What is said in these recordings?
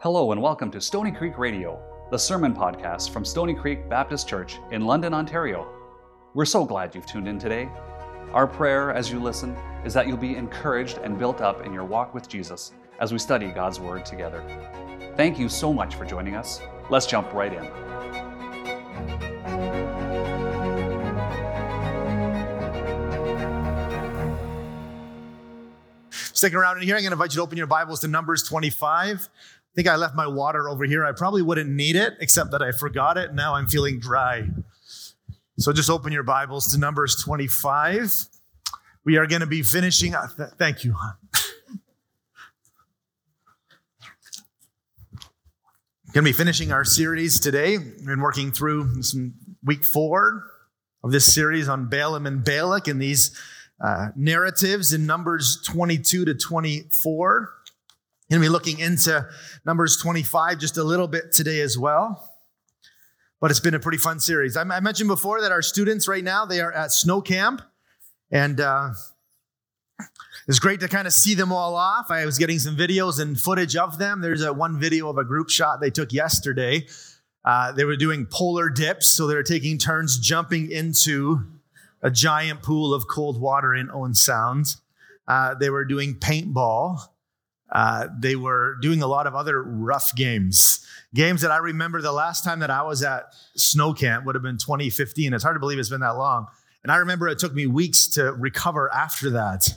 Hello and welcome to Stony Creek Radio, the sermon podcast from Stony Creek Baptist Church in London, Ontario. We're so glad you've tuned in today. Our prayer as you listen is that you'll be encouraged and built up in your walk with Jesus as we study God's Word together. Thank you so much for joining us. Let's jump right in. Sticking around in here, I'm going to invite you to open your Bibles to Numbers 25 think I left my water over here. I probably wouldn't need it, except that I forgot it. Now I'm feeling dry. So just open your Bibles to Numbers 25. We are going to be finishing. Th- thank you, hon. going to be finishing our series today. We've been working through week four of this series on Balaam and Balak and these uh, narratives in Numbers 22 to 24 going to be looking into Numbers 25 just a little bit today as well. But it's been a pretty fun series. I, I mentioned before that our students right now, they are at snow camp. And uh, it's great to kind of see them all off. I was getting some videos and footage of them. There's a one video of a group shot they took yesterday. Uh, they were doing polar dips, so they were taking turns jumping into a giant pool of cold water in Owen Sound. Uh, they were doing paintball. Uh, they were doing a lot of other rough games. Games that I remember the last time that I was at snow camp would have been 2015. It's hard to believe it's been that long. And I remember it took me weeks to recover after that.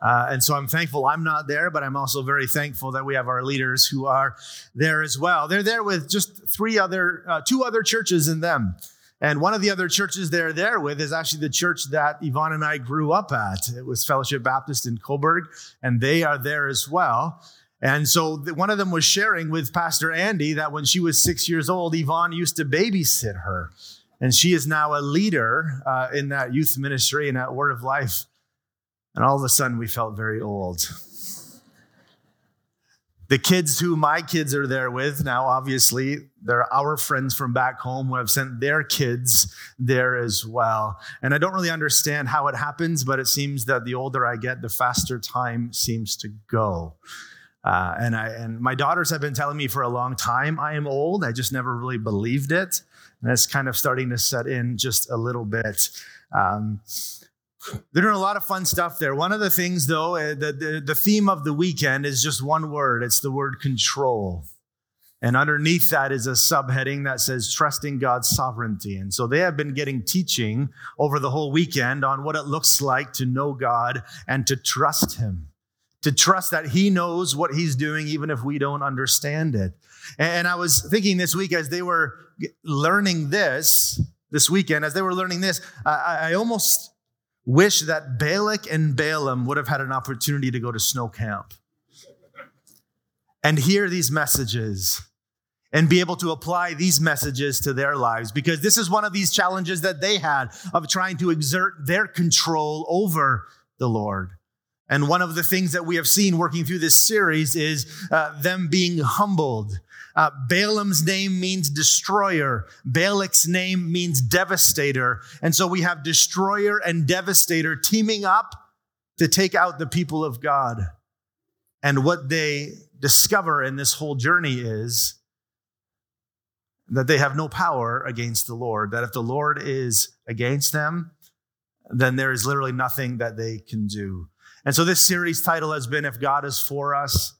Uh, and so I'm thankful I'm not there, but I'm also very thankful that we have our leaders who are there as well. They're there with just three other, uh, two other churches in them. And one of the other churches they're there with is actually the church that Yvonne and I grew up at. It was Fellowship Baptist in Cobourg, and they are there as well. And so one of them was sharing with Pastor Andy that when she was six years old, Yvonne used to babysit her. And she is now a leader uh, in that youth ministry and that Word of Life. And all of a sudden, we felt very old. The kids who my kids are there with now, obviously, they're our friends from back home who have sent their kids there as well. And I don't really understand how it happens, but it seems that the older I get, the faster time seems to go. Uh, and I and my daughters have been telling me for a long time I am old. I just never really believed it, and it's kind of starting to set in just a little bit. Um, they're doing a lot of fun stuff there. One of the things, though, uh, the, the, the theme of the weekend is just one word it's the word control. And underneath that is a subheading that says trusting God's sovereignty. And so they have been getting teaching over the whole weekend on what it looks like to know God and to trust Him, to trust that He knows what He's doing, even if we don't understand it. And I was thinking this week as they were learning this, this weekend, as they were learning this, I, I almost wish that Balak and Balaam would have had an opportunity to go to snow camp and hear these messages and be able to apply these messages to their lives because this is one of these challenges that they had of trying to exert their control over the Lord. And one of the things that we have seen working through this series is uh, them being humbled uh, Balaam's name means destroyer. Balak's name means devastator. And so we have destroyer and devastator teaming up to take out the people of God. And what they discover in this whole journey is that they have no power against the Lord, that if the Lord is against them, then there is literally nothing that they can do. And so this series title has been If God is for us,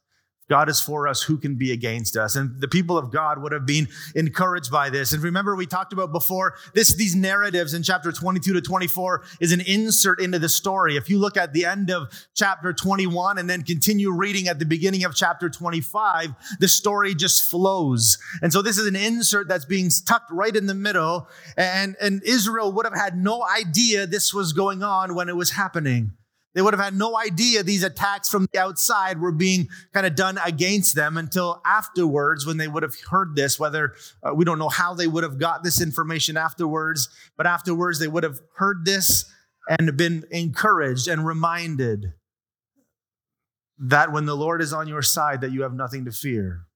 God is for us, who can be against us? And the people of God would have been encouraged by this. And remember, we talked about before, this, these narratives in chapter 22 to 24 is an insert into the story. If you look at the end of chapter 21 and then continue reading at the beginning of chapter 25, the story just flows. And so this is an insert that's being tucked right in the middle. And, and Israel would have had no idea this was going on when it was happening. They would have had no idea these attacks from the outside were being kind of done against them until afterwards when they would have heard this. Whether uh, we don't know how they would have got this information afterwards, but afterwards they would have heard this and been encouraged and reminded that when the Lord is on your side, that you have nothing to fear.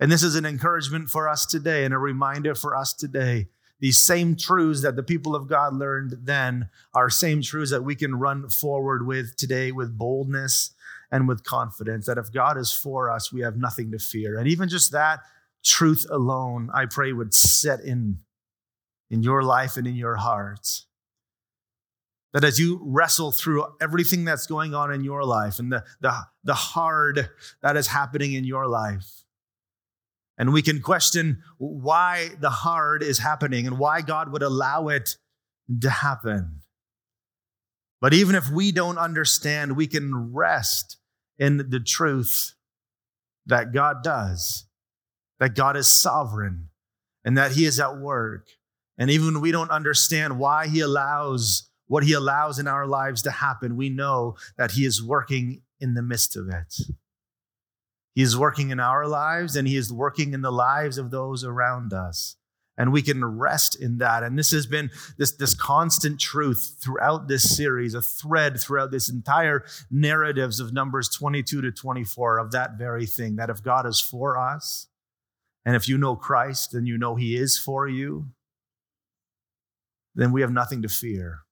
And this is an encouragement for us today and a reminder for us today these same truths that the people of God learned then are same truths that we can run forward with today with boldness and with confidence that if God is for us, we have nothing to fear. And even just that truth alone, I pray, would set in in your life and in your hearts. That as you wrestle through everything that's going on in your life and the, the, the hard that is happening in your life, and we can question why the hard is happening and why God would allow it to happen. But even if we don't understand, we can rest in the truth that God does, that God is sovereign, and that He is at work. And even when we don't understand why He allows what He allows in our lives to happen, we know that He is working in the midst of it. He is working in our lives and He is working in the lives of those around us. And we can rest in that. And this has been this, this constant truth throughout this series, a thread throughout this entire narratives of Numbers 22 to 24 of that very thing that if God is for us, and if you know Christ and you know He is for you, then we have nothing to fear.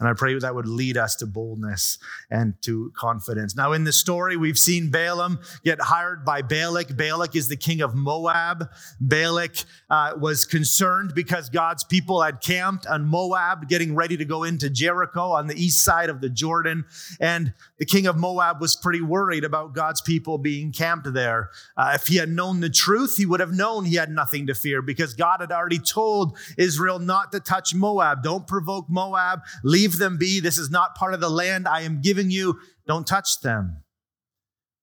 And I pray that would lead us to boldness and to confidence. Now, in the story, we've seen Balaam get hired by Balak. Balak is the king of Moab. Balak uh, was concerned because God's people had camped on Moab, getting ready to go into Jericho on the east side of the Jordan. And the king of Moab was pretty worried about God's people being camped there. Uh, if he had known the truth, he would have known he had nothing to fear because God had already told Israel not to touch Moab. Don't provoke Moab. Leave Leave them be. This is not part of the land I am giving you. Don't touch them.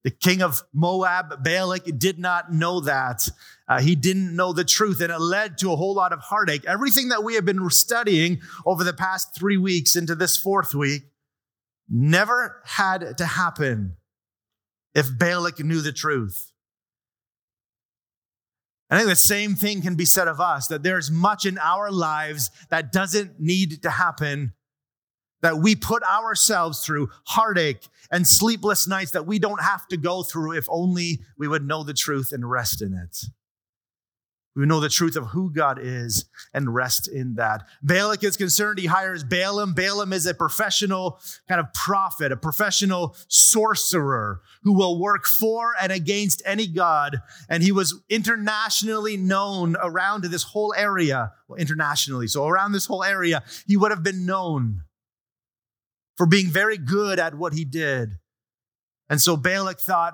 The king of Moab, Balak, did not know that. Uh, he didn't know the truth, and it led to a whole lot of heartache. Everything that we have been studying over the past three weeks into this fourth week never had to happen if Balak knew the truth. I think the same thing can be said of us that there's much in our lives that doesn't need to happen that we put ourselves through heartache and sleepless nights that we don't have to go through if only we would know the truth and rest in it. We know the truth of who God is and rest in that. Balak is concerned. He hires Balaam. Balaam is a professional kind of prophet, a professional sorcerer who will work for and against any God. And he was internationally known around this whole area. Well, internationally. So around this whole area, he would have been known for being very good at what he did. And so Balak thought,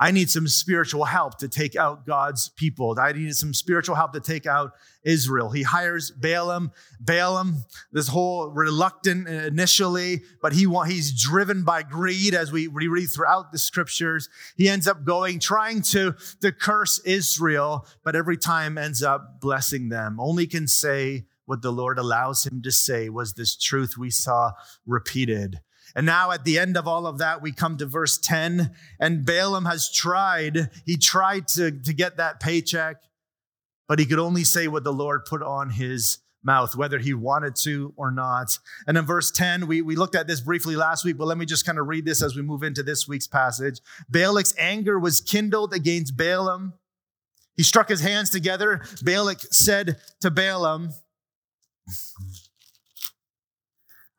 I need some spiritual help to take out God's people. I need some spiritual help to take out Israel. He hires Balaam. Balaam, this whole reluctant initially, but he he's driven by greed as we read throughout the scriptures. He ends up going, trying to, to curse Israel, but every time ends up blessing them. Only can say what the Lord allows him to say was this truth we saw repeated. And now at the end of all of that, we come to verse 10, and Balaam has tried, he tried to, to get that paycheck, but he could only say what the Lord put on his mouth, whether he wanted to or not. And in verse 10, we, we looked at this briefly last week, but let me just kind of read this as we move into this week's passage. Balak's anger was kindled against Balaam. He struck his hands together. Balak said to Balaam,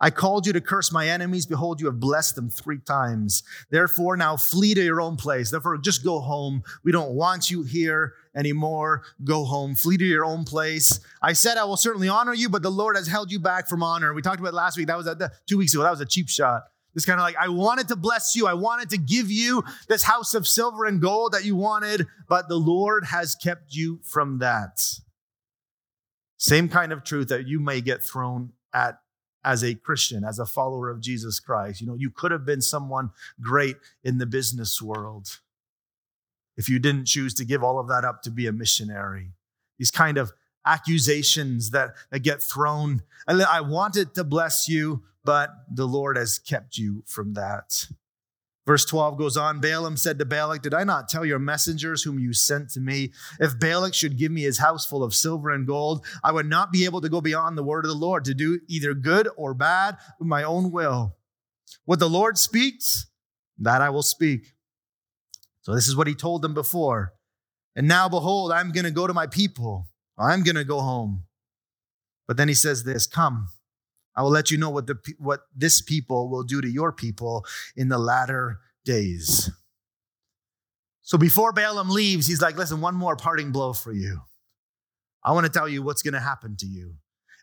I called you to curse my enemies. Behold, you have blessed them three times. Therefore, now flee to your own place. Therefore, just go home. We don't want you here anymore. Go home. Flee to your own place. I said, I will certainly honor you, but the Lord has held you back from honor. We talked about last week. That was two weeks ago. That was a cheap shot. It's kind of like, I wanted to bless you. I wanted to give you this house of silver and gold that you wanted, but the Lord has kept you from that. Same kind of truth that you may get thrown at as a Christian, as a follower of Jesus Christ. You know, you could have been someone great in the business world if you didn't choose to give all of that up to be a missionary. These kind of accusations that, that get thrown. I wanted to bless you, but the Lord has kept you from that. Verse 12 goes on Balaam said to Balak, Did I not tell your messengers whom you sent to me? If Balak should give me his house full of silver and gold, I would not be able to go beyond the word of the Lord to do either good or bad with my own will. What the Lord speaks, that I will speak. So this is what he told them before. And now, behold, I'm going to go to my people. I'm going to go home. But then he says this Come, I will let you know what, the, what this people will do to your people in the latter days. So before Balaam leaves, he's like, listen, one more parting blow for you. I want to tell you what's going to happen to you.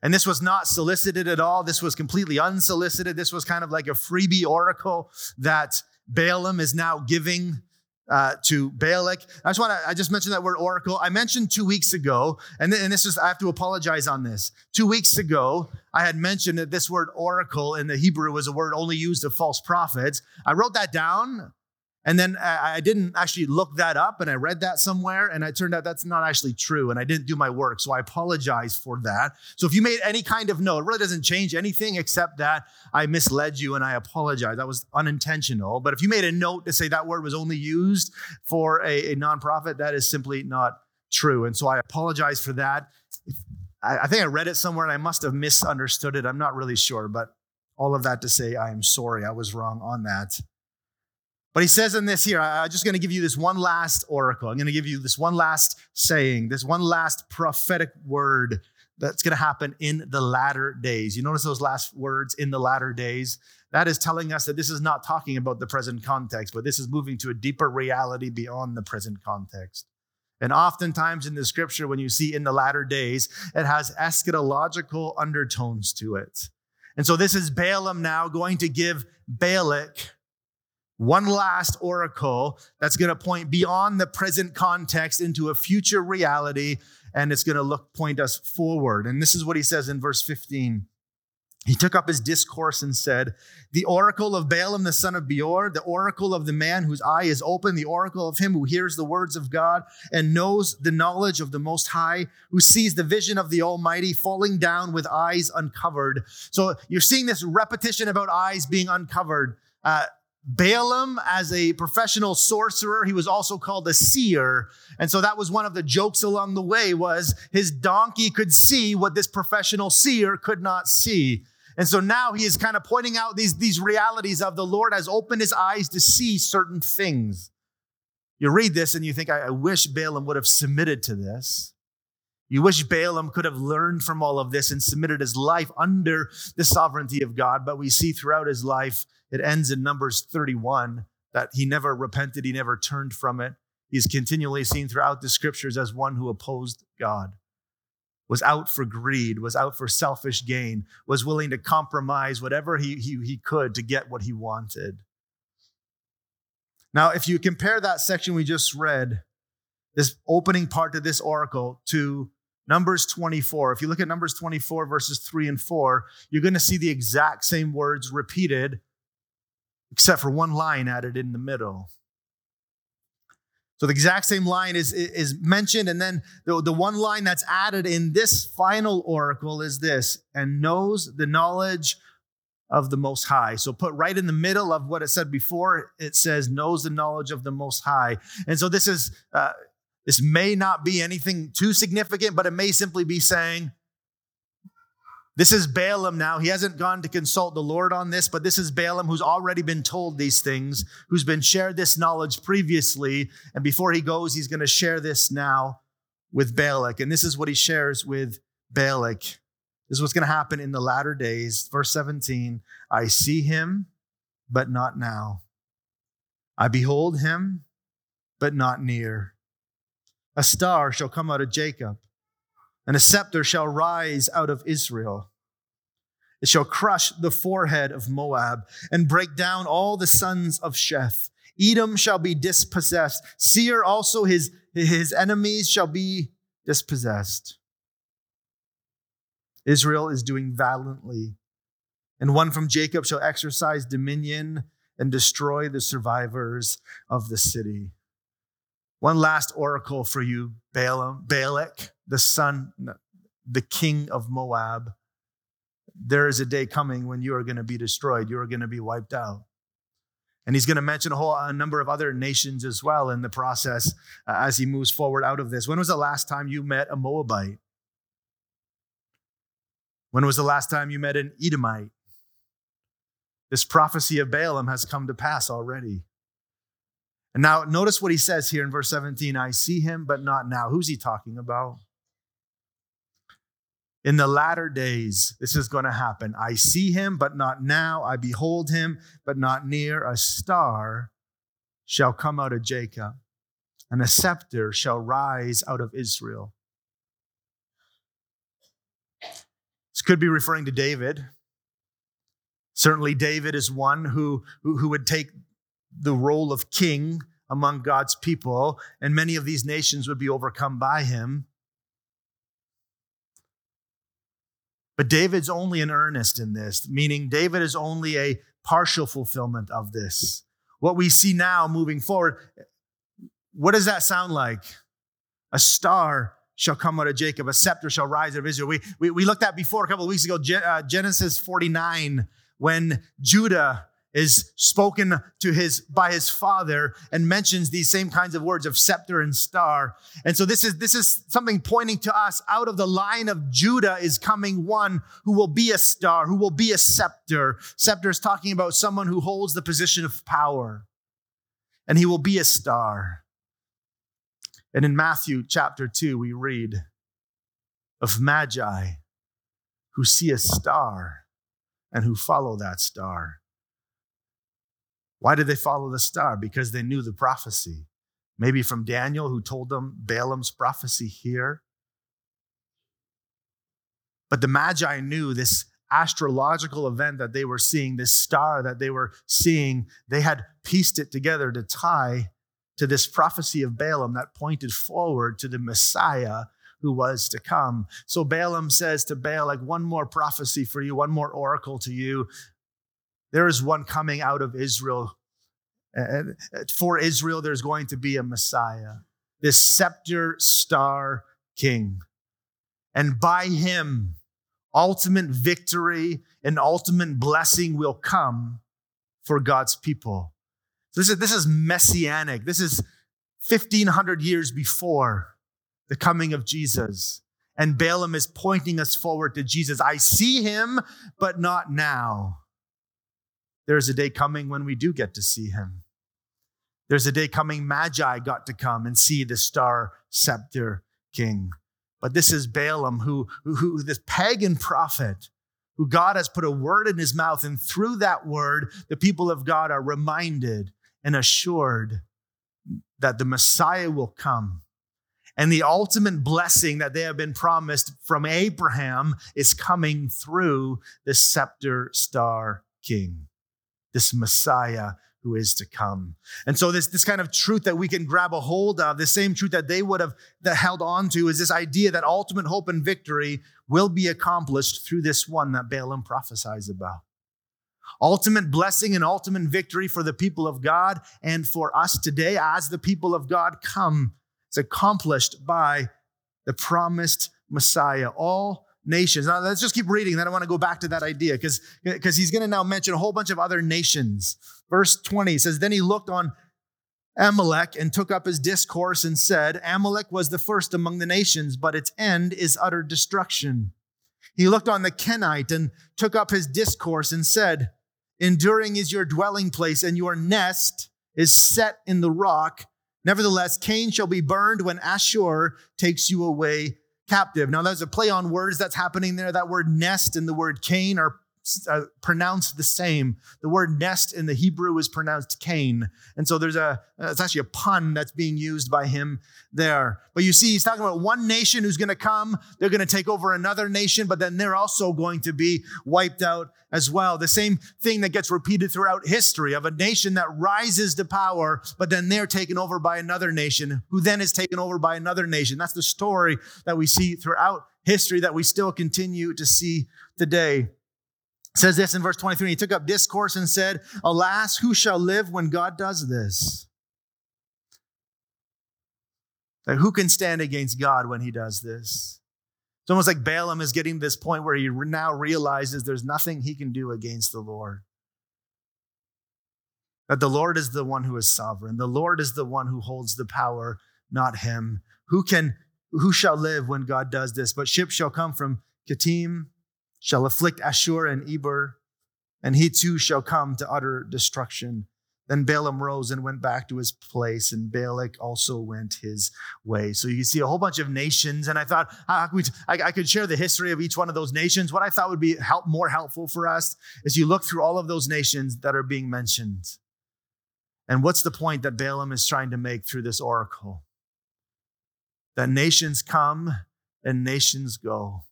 And this was not solicited at all. This was completely unsolicited. This was kind of like a freebie oracle that Balaam is now giving uh, to Balak. I just want to, I just mentioned that word oracle. I mentioned two weeks ago, and, th- and this is, I have to apologize on this. Two weeks ago, I had mentioned that this word oracle in the Hebrew was a word only used of false prophets. I wrote that down and then I didn't actually look that up and I read that somewhere and it turned out that's not actually true and I didn't do my work. So I apologize for that. So if you made any kind of note, it really doesn't change anything except that I misled you and I apologize. That was unintentional. But if you made a note to say that word was only used for a, a nonprofit, that is simply not true. And so I apologize for that. I, I think I read it somewhere and I must have misunderstood it. I'm not really sure, but all of that to say I am sorry. I was wrong on that. But he says in this here, I'm just going to give you this one last oracle. I'm going to give you this one last saying, this one last prophetic word that's going to happen in the latter days. You notice those last words in the latter days? That is telling us that this is not talking about the present context, but this is moving to a deeper reality beyond the present context. And oftentimes in the scripture, when you see in the latter days, it has eschatological undertones to it. And so this is Balaam now going to give Balak one last oracle that's going to point beyond the present context into a future reality, and it's going to look point us forward. And this is what he says in verse 15. He took up his discourse and said, The oracle of Balaam the son of Beor, the oracle of the man whose eye is open, the oracle of him who hears the words of God and knows the knowledge of the Most High, who sees the vision of the Almighty falling down with eyes uncovered. So you're seeing this repetition about eyes being uncovered. Uh, Balaam, as a professional sorcerer, he was also called a seer. And so that was one of the jokes along the way was his donkey could see what this professional seer could not see. And so now he is kind of pointing out these, these realities of the Lord has opened his eyes to see certain things. You read this and you think, I, I wish Balaam would have submitted to this. You wish Balaam could have learned from all of this and submitted his life under the sovereignty of God. But we see throughout his life it ends in Numbers 31 that he never repented, he never turned from it. He's continually seen throughout the scriptures as one who opposed God, was out for greed, was out for selfish gain, was willing to compromise whatever he, he, he could to get what he wanted. Now, if you compare that section we just read, this opening part of this oracle, to Numbers 24. If you look at Numbers 24, verses 3 and 4, you're going to see the exact same words repeated except for one line added in the middle. So the exact same line is, is mentioned, and then the, the one line that's added in this final oracle is this and knows the knowledge of the Most High. So put right in the middle of what it said before, it says knows the knowledge of the Most High. And so this is uh, this may not be anything too significant, but it may simply be saying this is Balaam now. He hasn't gone to consult the Lord on this, but this is Balaam who's already been told these things, who's been shared this knowledge previously. And before he goes, he's going to share this now with Balak. And this is what he shares with Balak. This is what's going to happen in the latter days. Verse 17 I see him, but not now. I behold him, but not near. A star shall come out of Jacob and a scepter shall rise out of Israel. It shall crush the forehead of Moab and break down all the sons of Sheth. Edom shall be dispossessed. Seir also his, his enemies shall be dispossessed. Israel is doing valiantly, and one from Jacob shall exercise dominion and destroy the survivors of the city. One last oracle for you, Balaam, Balak the son, the king of Moab. There is a day coming when you are going to be destroyed. You are going to be wiped out. And he's going to mention a whole a number of other nations as well in the process uh, as he moves forward out of this. When was the last time you met a Moabite? When was the last time you met an Edomite? This prophecy of Balaam has come to pass already. And now notice what he says here in verse 17 I see him, but not now. Who's he talking about? In the latter days, this is going to happen. I see him, but not now. I behold him, but not near. A star shall come out of Jacob, and a scepter shall rise out of Israel. This could be referring to David. Certainly, David is one who, who, who would take the role of king among God's people, and many of these nations would be overcome by him. But David's only an earnest in this, meaning David is only a partial fulfillment of this. What we see now moving forward, what does that sound like? A star shall come out of Jacob, a scepter shall rise out of Israel. We, we, we looked at before a couple of weeks ago, uh, Genesis 49, when Judah is spoken to his by his father and mentions these same kinds of words of scepter and star. And so this is this is something pointing to us out of the line of Judah is coming one who will be a star, who will be a scepter. Scepter is talking about someone who holds the position of power. And he will be a star. And in Matthew chapter 2, we read of Magi who see a star and who follow that star. Why did they follow the star? Because they knew the prophecy. Maybe from Daniel, who told them Balaam's prophecy here. But the Magi knew this astrological event that they were seeing, this star that they were seeing, they had pieced it together to tie to this prophecy of Balaam that pointed forward to the Messiah who was to come. So Balaam says to Balak, one more prophecy for you, one more oracle to you. There is one coming out of Israel. And for Israel, there's going to be a Messiah, this scepter star king. And by him, ultimate victory and ultimate blessing will come for God's people. This is, this is messianic. This is 1500 years before the coming of Jesus. And Balaam is pointing us forward to Jesus. I see him, but not now. There's a day coming when we do get to see him. There's a day coming, Magi got to come and see the star scepter king. But this is Balaam, who, who, who this pagan prophet who God has put a word in his mouth. And through that word, the people of God are reminded and assured that the Messiah will come. And the ultimate blessing that they have been promised from Abraham is coming through the scepter star king, this Messiah who is to come. And so this, this kind of truth that we can grab a hold of, the same truth that they would have that held on to, is this idea that ultimate hope and victory will be accomplished through this one that Balaam prophesies about. Ultimate blessing and ultimate victory for the people of God and for us today as the people of God come. It's accomplished by the promised Messiah. All nations. Now let's just keep reading. Then I want to go back to that idea because he's going to now mention a whole bunch of other nations. Verse 20 says, Then he looked on Amalek and took up his discourse and said, Amalek was the first among the nations, but its end is utter destruction. He looked on the Kenite and took up his discourse and said, Enduring is your dwelling place, and your nest is set in the rock. Nevertheless, Cain shall be burned when Ashur takes you away captive. Now, there's a play on words that's happening there. That word nest and the word Cain are uh, pronounced the same. The word nest in the Hebrew is pronounced Cain. And so there's a, uh, it's actually a pun that's being used by him there. But you see, he's talking about one nation who's going to come. They're going to take over another nation, but then they're also going to be wiped out as well. The same thing that gets repeated throughout history of a nation that rises to power, but then they're taken over by another nation who then is taken over by another nation. That's the story that we see throughout history that we still continue to see today says this in verse 23 He took up discourse and said, Alas, who shall live when God does this? Like, who can stand against God when he does this? It's almost like Balaam is getting to this point where he now realizes there's nothing he can do against the Lord. That the Lord is the one who is sovereign. The Lord is the one who holds the power, not him. Who can who shall live when God does this? But ships shall come from Kittim shall afflict Ashur and Eber, and he too shall come to utter destruction. Then Balaam rose and went back to his place, and Balak also went his way. So you see a whole bunch of nations, and I thought I, I could share the history of each one of those nations. What I thought would be help, more helpful for us is you look through all of those nations that are being mentioned. And what's the point that Balaam is trying to make through this oracle? That nations come and nations go.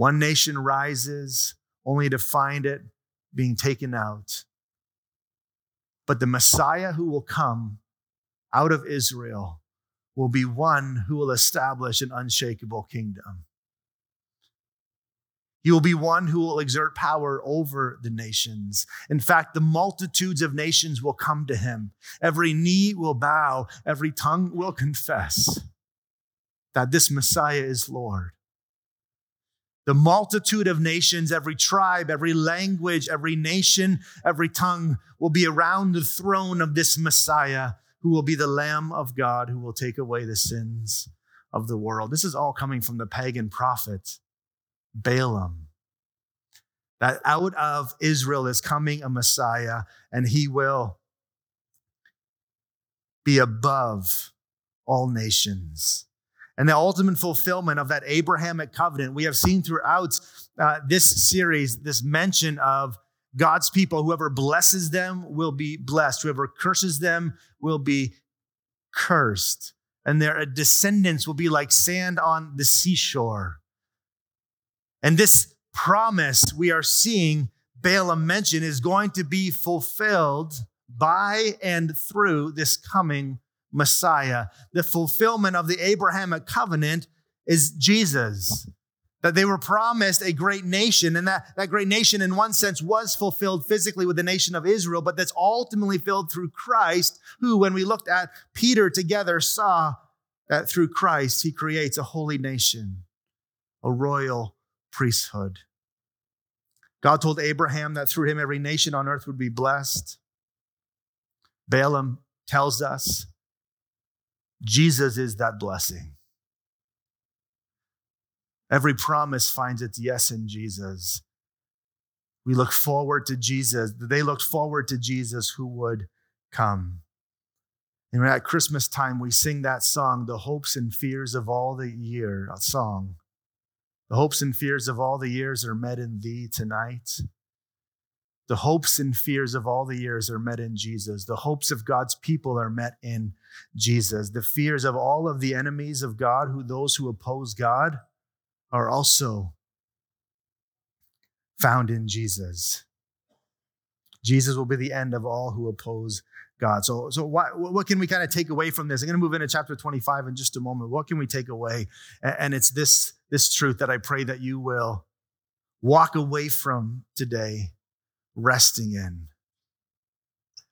One nation rises only to find it being taken out. But the Messiah who will come out of Israel will be one who will establish an unshakable kingdom. He will be one who will exert power over the nations. In fact, the multitudes of nations will come to him. Every knee will bow, every tongue will confess that this Messiah is Lord. The multitude of nations, every tribe, every language, every nation, every tongue will be around the throne of this Messiah who will be the Lamb of God who will take away the sins of the world. This is all coming from the pagan prophet Balaam. That out of Israel is coming a Messiah, and he will be above all nations and the ultimate fulfillment of that Abrahamic covenant. We have seen throughout uh, this series this mention of God's people. Whoever blesses them will be blessed, whoever curses them will be cursed, and their descendants will be like sand on the seashore. And this promise we are seeing Balaam mention is going to be fulfilled by and through this coming Messiah. The fulfillment of the Abrahamic covenant is Jesus. That they were promised a great nation, and that, that great nation, in one sense, was fulfilled physically with the nation of Israel, but that's ultimately filled through Christ, who, when we looked at Peter together, saw that through Christ, he creates a holy nation, a royal priesthood. God told Abraham that through him every nation on earth would be blessed. Balaam tells us Jesus is that blessing. Every promise finds its yes in Jesus. We look forward to Jesus. They looked forward to Jesus who would come. And at Christmas time, we sing that song, The Hopes and Fears of All the Year, a song. The hopes and fears of all the years are met in thee tonight. The hopes and fears of all the years are met in Jesus. The hopes of God's people are met in Jesus. The fears of all of the enemies of God, who those who oppose God, are also found in Jesus. Jesus will be the end of all who oppose God. So, so what, what can we kind of take away from this? I'm going to move into chapter 25 in just a moment. What can we take away? And it's this, this truth that I pray that you will walk away from today resting in.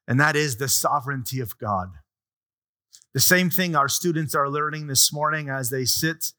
And that is the sovereignty of God. The same thing our students are learning this morning as they sit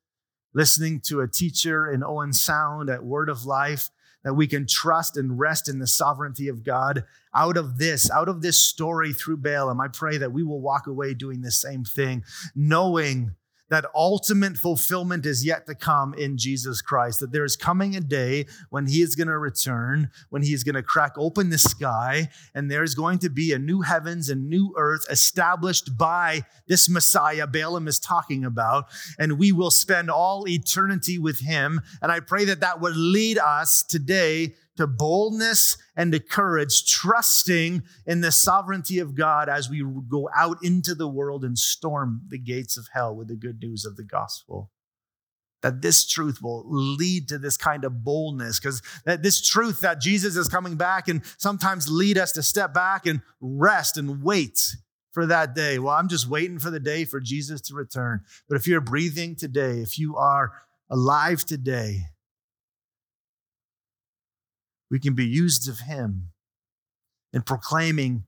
listening to a teacher in Owen Sound at Word of Life, that we can trust and rest in the sovereignty of God. Out of this, out of this story through Balaam, I pray that we will walk away doing the same thing, knowing that ultimate fulfillment is yet to come in Jesus Christ. That there is coming a day when He is going to return, when He is going to crack open the sky, and there is going to be a new heavens and new earth established by this Messiah Balaam is talking about, and we will spend all eternity with Him. And I pray that that would lead us today to boldness and to courage, trusting in the sovereignty of God as we go out into the world and storm the gates of hell with the good news of the gospel. That this truth will lead to this kind of boldness, because that this truth that Jesus is coming back and sometimes lead us to step back and rest and wait for that day. Well, I'm just waiting for the day for Jesus to return. But if you're breathing today, if you are alive today, we can be used of Him in proclaiming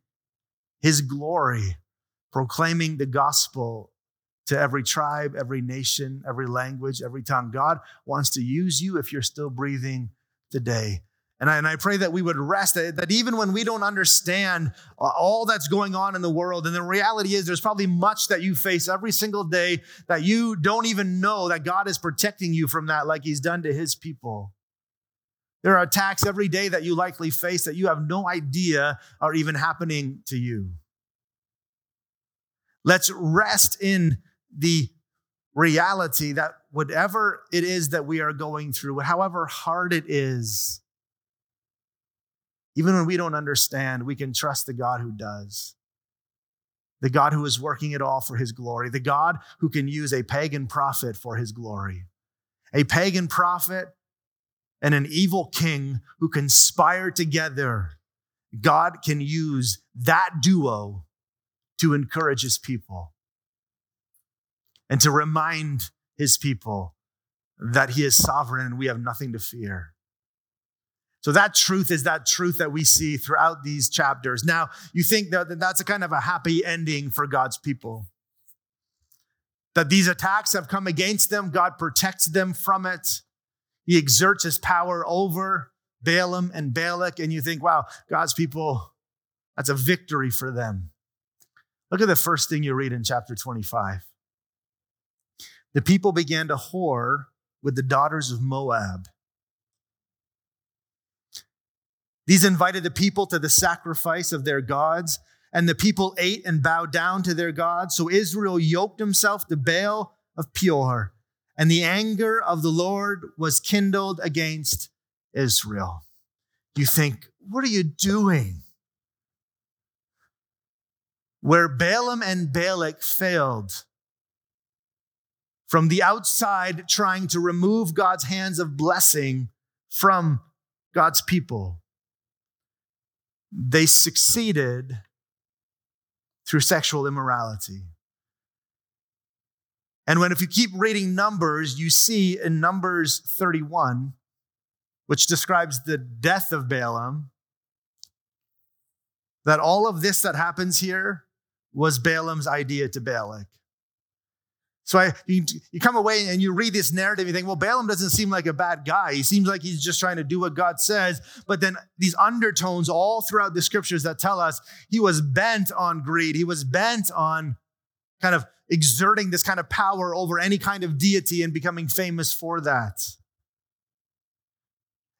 His glory, proclaiming the gospel to every tribe, every nation, every language, every tongue. God wants to use you if you're still breathing today. And I, and I pray that we would rest, that, that even when we don't understand uh, all that's going on in the world, and the reality is there's probably much that you face every single day that you don't even know that God is protecting you from that, like He's done to His people There are attacks every day that you likely face that you have no idea are even happening to you. Let's rest in the reality that whatever it is that we are going through, however hard it is, even when we don't understand, we can trust the God who does. The God who is working it all for his glory. The God who can use a pagan prophet for his glory. A pagan prophet and an evil king who conspire together. God can use that duo to encourage his people and to remind his people that he is sovereign and we have nothing to fear. So that truth is that truth that we see throughout these chapters. Now, you think that that's a kind of a happy ending for God's people. That these attacks have come against them, God protects them from it. He exerts his power over Balaam and Balak, and you think, wow, God's people, that's a victory for them. Look at the first thing you read in chapter 25. The people began to whore with the daughters of Moab. These invited the people to the sacrifice of their gods, and the people ate and bowed down to their gods. So Israel yoked himself to Baal of Peor, and the anger of the Lord was kindled against Israel. You think, what are you doing? Where Balaam and Balak failed, from the outside trying to remove God's hands of blessing from God's people. They succeeded through sexual immorality. And when, if you keep reading Numbers, you see in Numbers 31, which describes the death of Balaam, that all of this that happens here was Balaam's idea to Balak. So I, you, you come away and you read this narrative, you think, well, Balaam doesn't seem like a bad guy. He seems like he's just trying to do what God says. But then these undertones all throughout the scriptures that tell us he was bent on greed. He was bent on kind of exerting this kind of power over any kind of deity and becoming famous for that.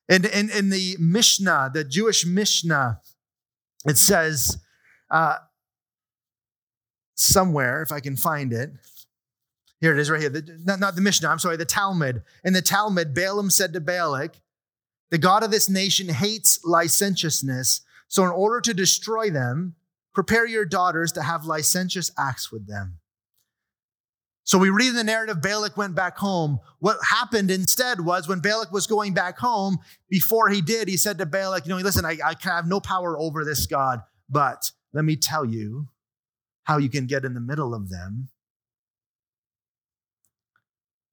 And in, in the Mishnah, the Jewish Mishnah, it says uh, somewhere, if I can find it, here it is right here. The, not, not the Mishnah, I'm sorry, the Talmud. In the Talmud, Balaam said to Balak, The God of this nation hates licentiousness. So, in order to destroy them, prepare your daughters to have licentious acts with them. So we read in the narrative, Balak went back home. What happened instead was when Balak was going back home, before he did, he said to Balak, You know, listen, I, I have no power over this God, but let me tell you how you can get in the middle of them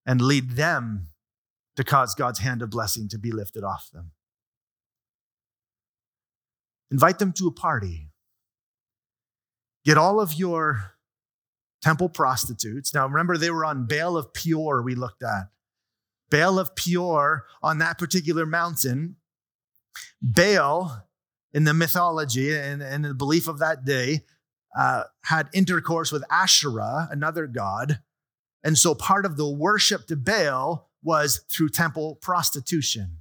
and lead them to cause God's hand of blessing to be lifted off them. Invite them to a party. Get all of your temple prostitutes. Now, remember, they were on Baal of Peor, we looked at. Baal of Peor on that particular mountain. Baal, in the mythology and, and the belief of that day, uh, had intercourse with Asherah, another god. And so part of the worship to Baal was through temple prostitution.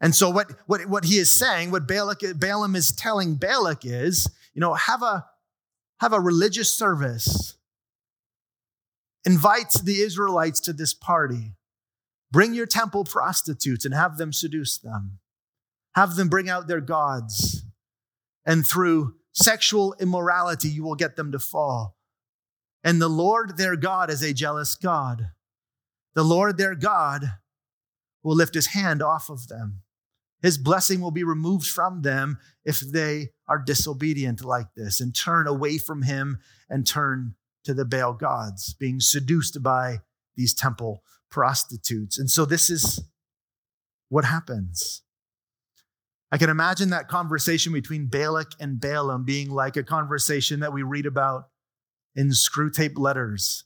And so what, what, what he is saying, what Balak, Balaam is telling Balak is, you know, have a, have a religious service. Invite the Israelites to this party. Bring your temple prostitutes and have them seduce them. Have them bring out their gods. And through sexual immorality, you will get them to fall. And the Lord their God is a jealous God. The Lord their God will lift his hand off of them. His blessing will be removed from them if they are disobedient like this and turn away from him and turn to the Baal gods, being seduced by these temple prostitutes. And so this is what happens. I can imagine that conversation between Balak and Balaam being like a conversation that we read about in Screwtape Letters.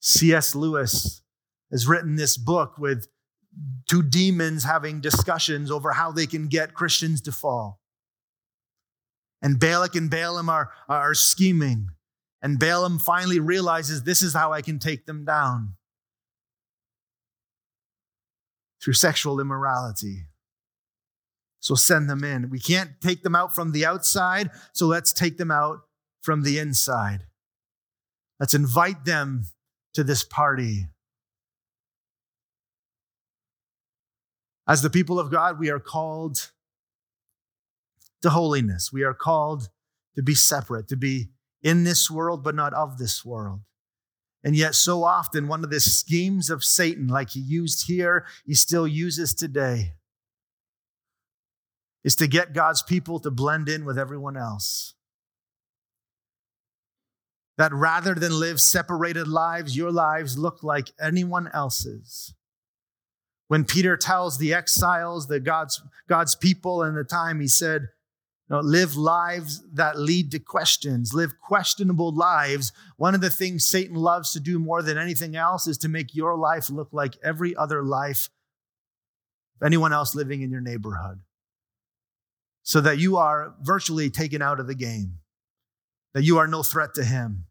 C.S. Lewis has written this book with two demons having discussions over how they can get Christians to fall. And Balak and Balaam are, are scheming. And Balaam finally realizes this is how I can take them down through sexual immorality. So send them in. We can't take them out from the outside, so let's take them out from the inside. Let's invite them to this party. As the people of God, we are called to holiness. We are called to be separate, to be in this world, but not of this world. And yet, so often, one of the schemes of Satan, like he used here, he still uses today, is to get God's people to blend in with everyone else. That rather than live separated lives, your lives look like anyone else's. When Peter tells the exiles, the God's, God's people in the time, he said, know, live lives that lead to questions, live questionable lives. One of the things Satan loves to do more than anything else is to make your life look like every other life of anyone else living in your neighborhood. So that you are virtually taken out of the game, that you are no threat to him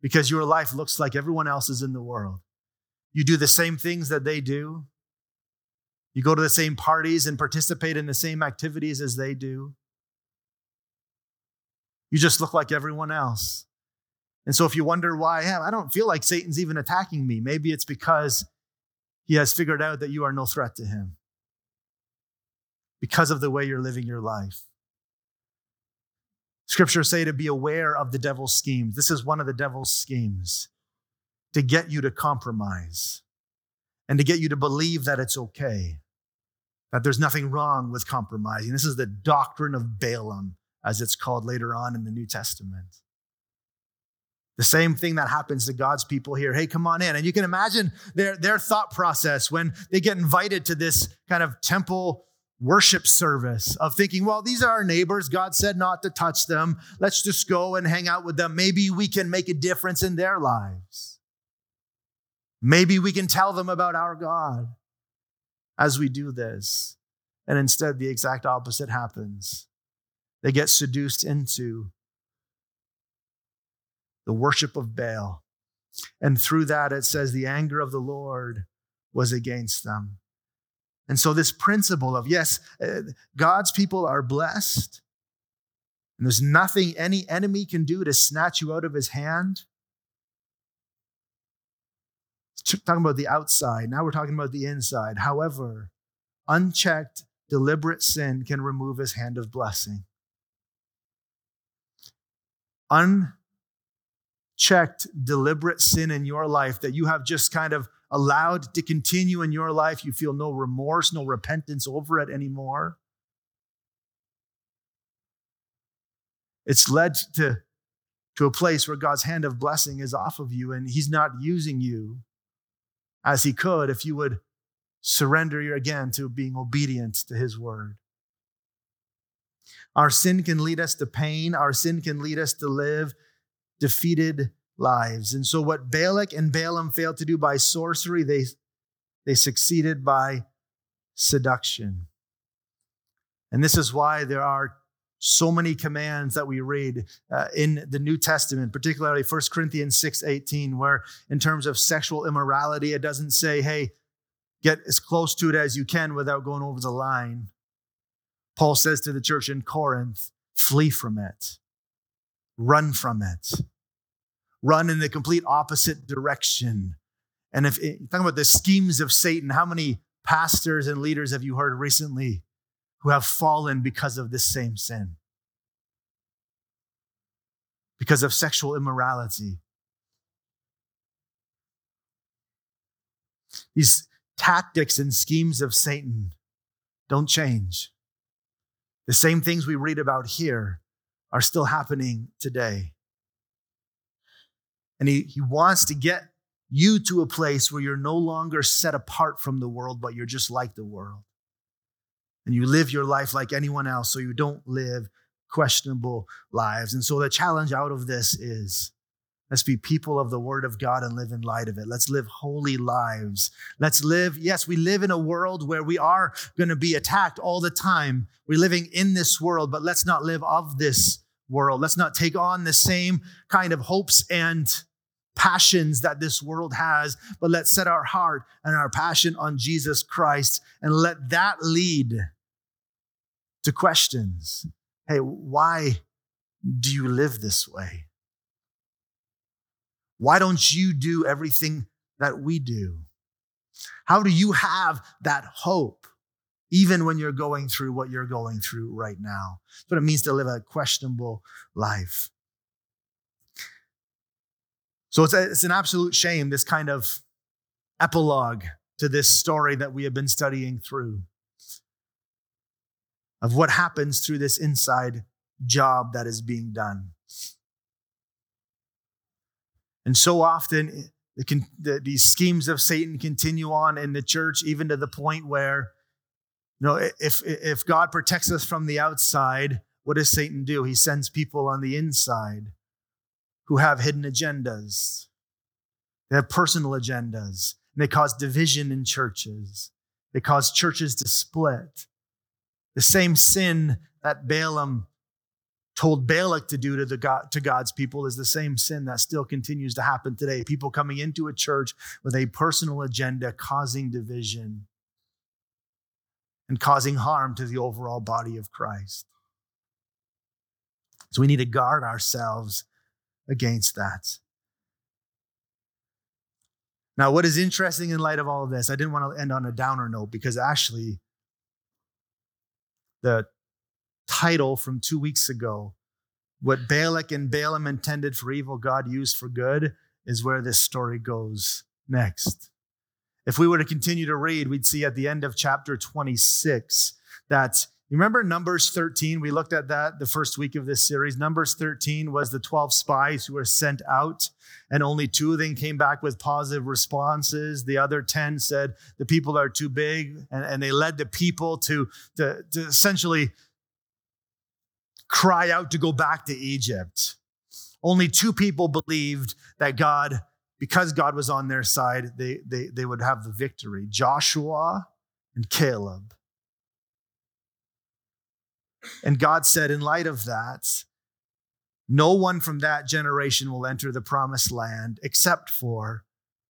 because your life looks like everyone else's in the world. You do the same things that they do. You go to the same parties and participate in the same activities as they do. You just look like everyone else. And so if you wonder why, yeah, I don't feel like Satan's even attacking me, maybe it's because he has figured out that you are no threat to him because of the way you're living your life. Scriptures say to be aware of the devil's schemes. This is one of the devil's schemes to get you to compromise and to get you to believe that it's okay, that there's nothing wrong with compromising. This is the doctrine of Balaam as it's called later on in the New Testament. The same thing that happens to God's people here. Hey, come on in. And you can imagine their, their thought process when they get invited to this kind of temple worship service of thinking, well, these are our neighbors. God said not to touch them. Let's just go and hang out with them. Maybe we can make a difference in their lives. Maybe we can tell them about our God as we do this. And instead, the exact opposite happens. They get seduced into the worship of Baal. And through that, it says the anger of the Lord was against them. And so, this principle of yes, uh, God's people are blessed, and there's nothing any enemy can do to snatch you out of his hand. Talking about the outside, now we're talking about the inside. However, unchecked, deliberate sin can remove his hand of blessing unchecked, deliberate sin in your life that you have just kind of allowed to continue in your life, you feel no remorse, no repentance over it anymore. It's led to, to a place where God's hand of blessing is off of you and He's not using you as He could if you would surrender again to being obedient to His word. Our sin can lead us to pain. Our sin can lead us to live defeated lives. And so, what Balak and Balaam failed to do by sorcery, they, they succeeded by seduction. And this is why there are so many commands that we read uh, in the New Testament, particularly 1 Corinthians 6 18, where in terms of sexual immorality, it doesn't say, hey, get as close to it as you can without going over the line. Paul says to the church in Corinth, flee from it, run from it, run in the complete opposite direction. And if you're talking about the schemes of Satan, how many pastors and leaders have you heard recently who have fallen because of this same sin? Because of sexual immorality. These tactics and schemes of Satan don't change. The same things we read about here are still happening today. And he, he wants to get you to a place where you're no longer set apart from the world, but you're just like the world. And you live your life like anyone else, so you don't live questionable lives. And so the challenge out of this is Let's be people of the word of God and live in light of it. Let's live holy lives. Let's live, yes, we live in a world where we are going to be attacked all the time. We're living in this world, but let's not live of this world. Let's not take on the same kind of hopes and passions that this world has, but let's set our heart and our passion on Jesus Christ and let that lead to questions. Hey, why do you live this way? Why don't you do everything that we do? How do you have that hope, even when you're going through what you're going through right now? That's what it means to live a questionable life. So it's, a, it's an absolute shame, this kind of epilogue to this story that we have been studying through of what happens through this inside job that is being done. And so often, the, the, these schemes of Satan continue on in the church, even to the point where, you know, if, if God protects us from the outside, what does Satan do? He sends people on the inside who have hidden agendas. They have personal agendas, and they cause division in churches. They cause churches to split. The same sin that Balaam told Balak to do to, the God, to God's people is the same sin that still continues to happen today. People coming into a church with a personal agenda causing division and causing harm to the overall body of Christ. So we need to guard ourselves against that. Now, what is interesting in light of all of this, I didn't want to end on a downer note because actually, the title from two weeks ago. What Balak and Balaam intended for evil, God used for good, is where this story goes next. If we were to continue to read, we'd see at the end of chapter 26 that you remember Numbers 13? We looked at that the first week of this series. Numbers 13 was the 12 spies who were sent out, and only two of them came back with positive responses. The other 10 said the people are too big, and, and they led the people to, to, to essentially cry out to go back to Egypt. Only two people believed that God, because God was on their side, they, they, they would have the victory Joshua and Caleb. And God said, in light of that, no one from that generation will enter the promised land except for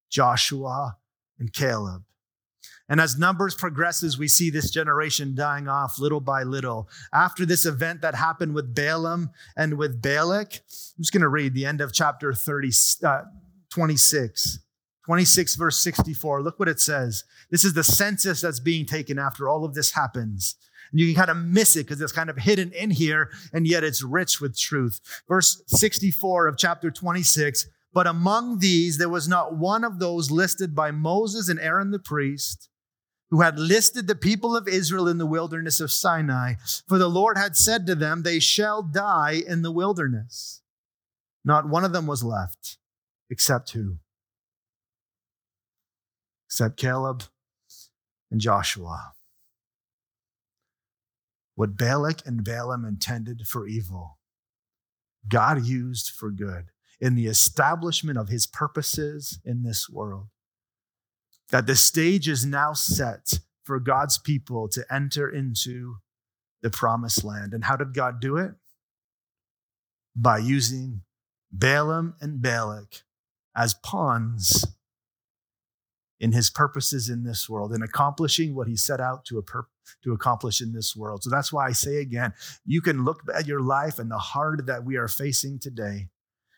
Joshua and Caleb. And as numbers progresses, we see this generation dying off little by little. After this event that happened with Balaam and with Balak, I'm just going to read the end of chapter 30, uh, 26. 26 verse 64. Look what it says. This is the census that's being taken after all of this happens. And you can kind of miss it because it's kind of hidden in here, and yet it's rich with truth. Verse 64 of chapter 26. But among these, there was not one of those listed by Moses and Aaron the priest who had listed the people of Israel in the wilderness of Sinai. For the Lord had said to them, They shall die in the wilderness. Not one of them was left, except who? Except Caleb and Joshua. What Balak and Balaam intended for evil, God used for good in the establishment of his purposes in this world that the stage is now set for God's people to enter into the promised land. And how did God do it? By using Balaam and Balak as pawns in his purposes in this world and accomplishing what he set out to, pur- to accomplish in this world. So that's why I say again, you can look at your life and the hard that we are facing today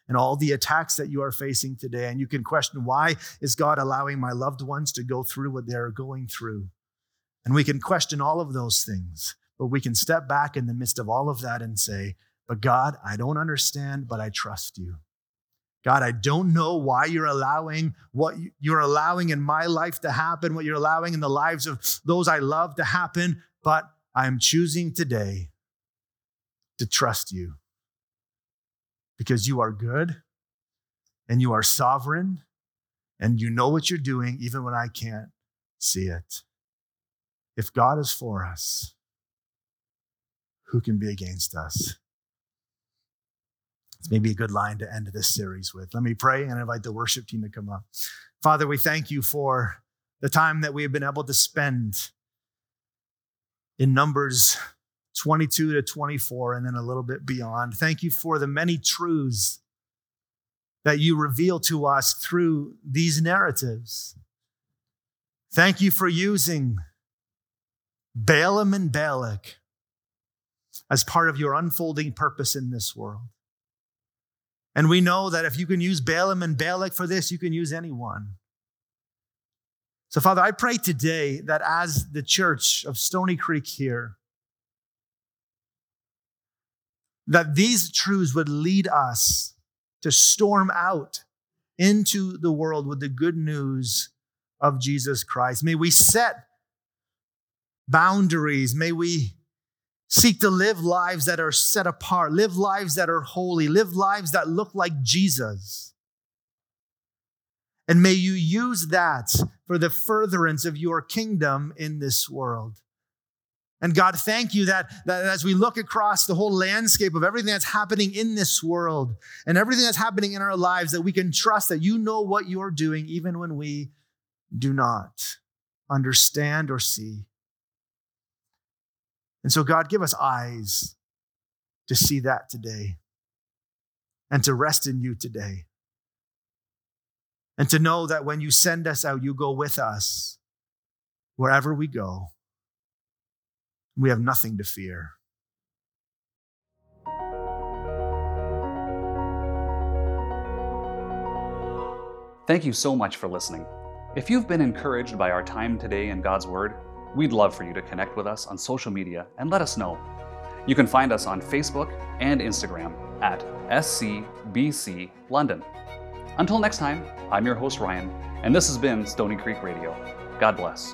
and all the attacks that you are facing today. And you can question, why is God allowing my loved ones to go through what they're going through? And we can question all of those things, but we can step back in the midst of all of that and say, But God, I don't understand, but I trust you. God, I don't know why you're allowing what you're allowing in my life to happen, what you're allowing in the lives of those I love to happen, but I'm choosing today to trust you because you are good and you are sovereign and you know what you're doing even when I can't see it. If God is for us, who can be against us? It's maybe a good line to end this series with. Let me pray and invite the worship team to come up. Father, we thank you for the time that we have been able to spend in Numbers 22 to 24, and then a little bit beyond. Thank you for the many truths that you reveal to us through these narratives. Thank you for using Balaam and Balak as part of your unfolding purpose in this world. And we know that if you can use Balaam and Balak for this, you can use anyone. So, Father, I pray today that as the church of Stony Creek here, that these truths would lead us to storm out into the world with the good news of Jesus Christ. May we set boundaries. May we seek to live lives that are set apart, live lives that are holy, live lives that look like Jesus. And may you use that for the furtherance of your kingdom in this world. And God, thank you that, that as we look across the whole landscape of everything that's happening in this world and everything that's happening in our lives, that we can trust that you know what you're doing even when we do not understand or see. And so, God, give us eyes to see that today and to rest in you today. And to know that when you send us out, you go with us wherever we go. We have nothing to fear. Thank you so much for listening. If you've been encouraged by our time today in God's Word, we'd love for you to connect with us on social media and let us know. You can find us on Facebook and Instagram at SCBC London. Until next time, I'm your host Ryan, and this has been Stony Creek Radio. God bless.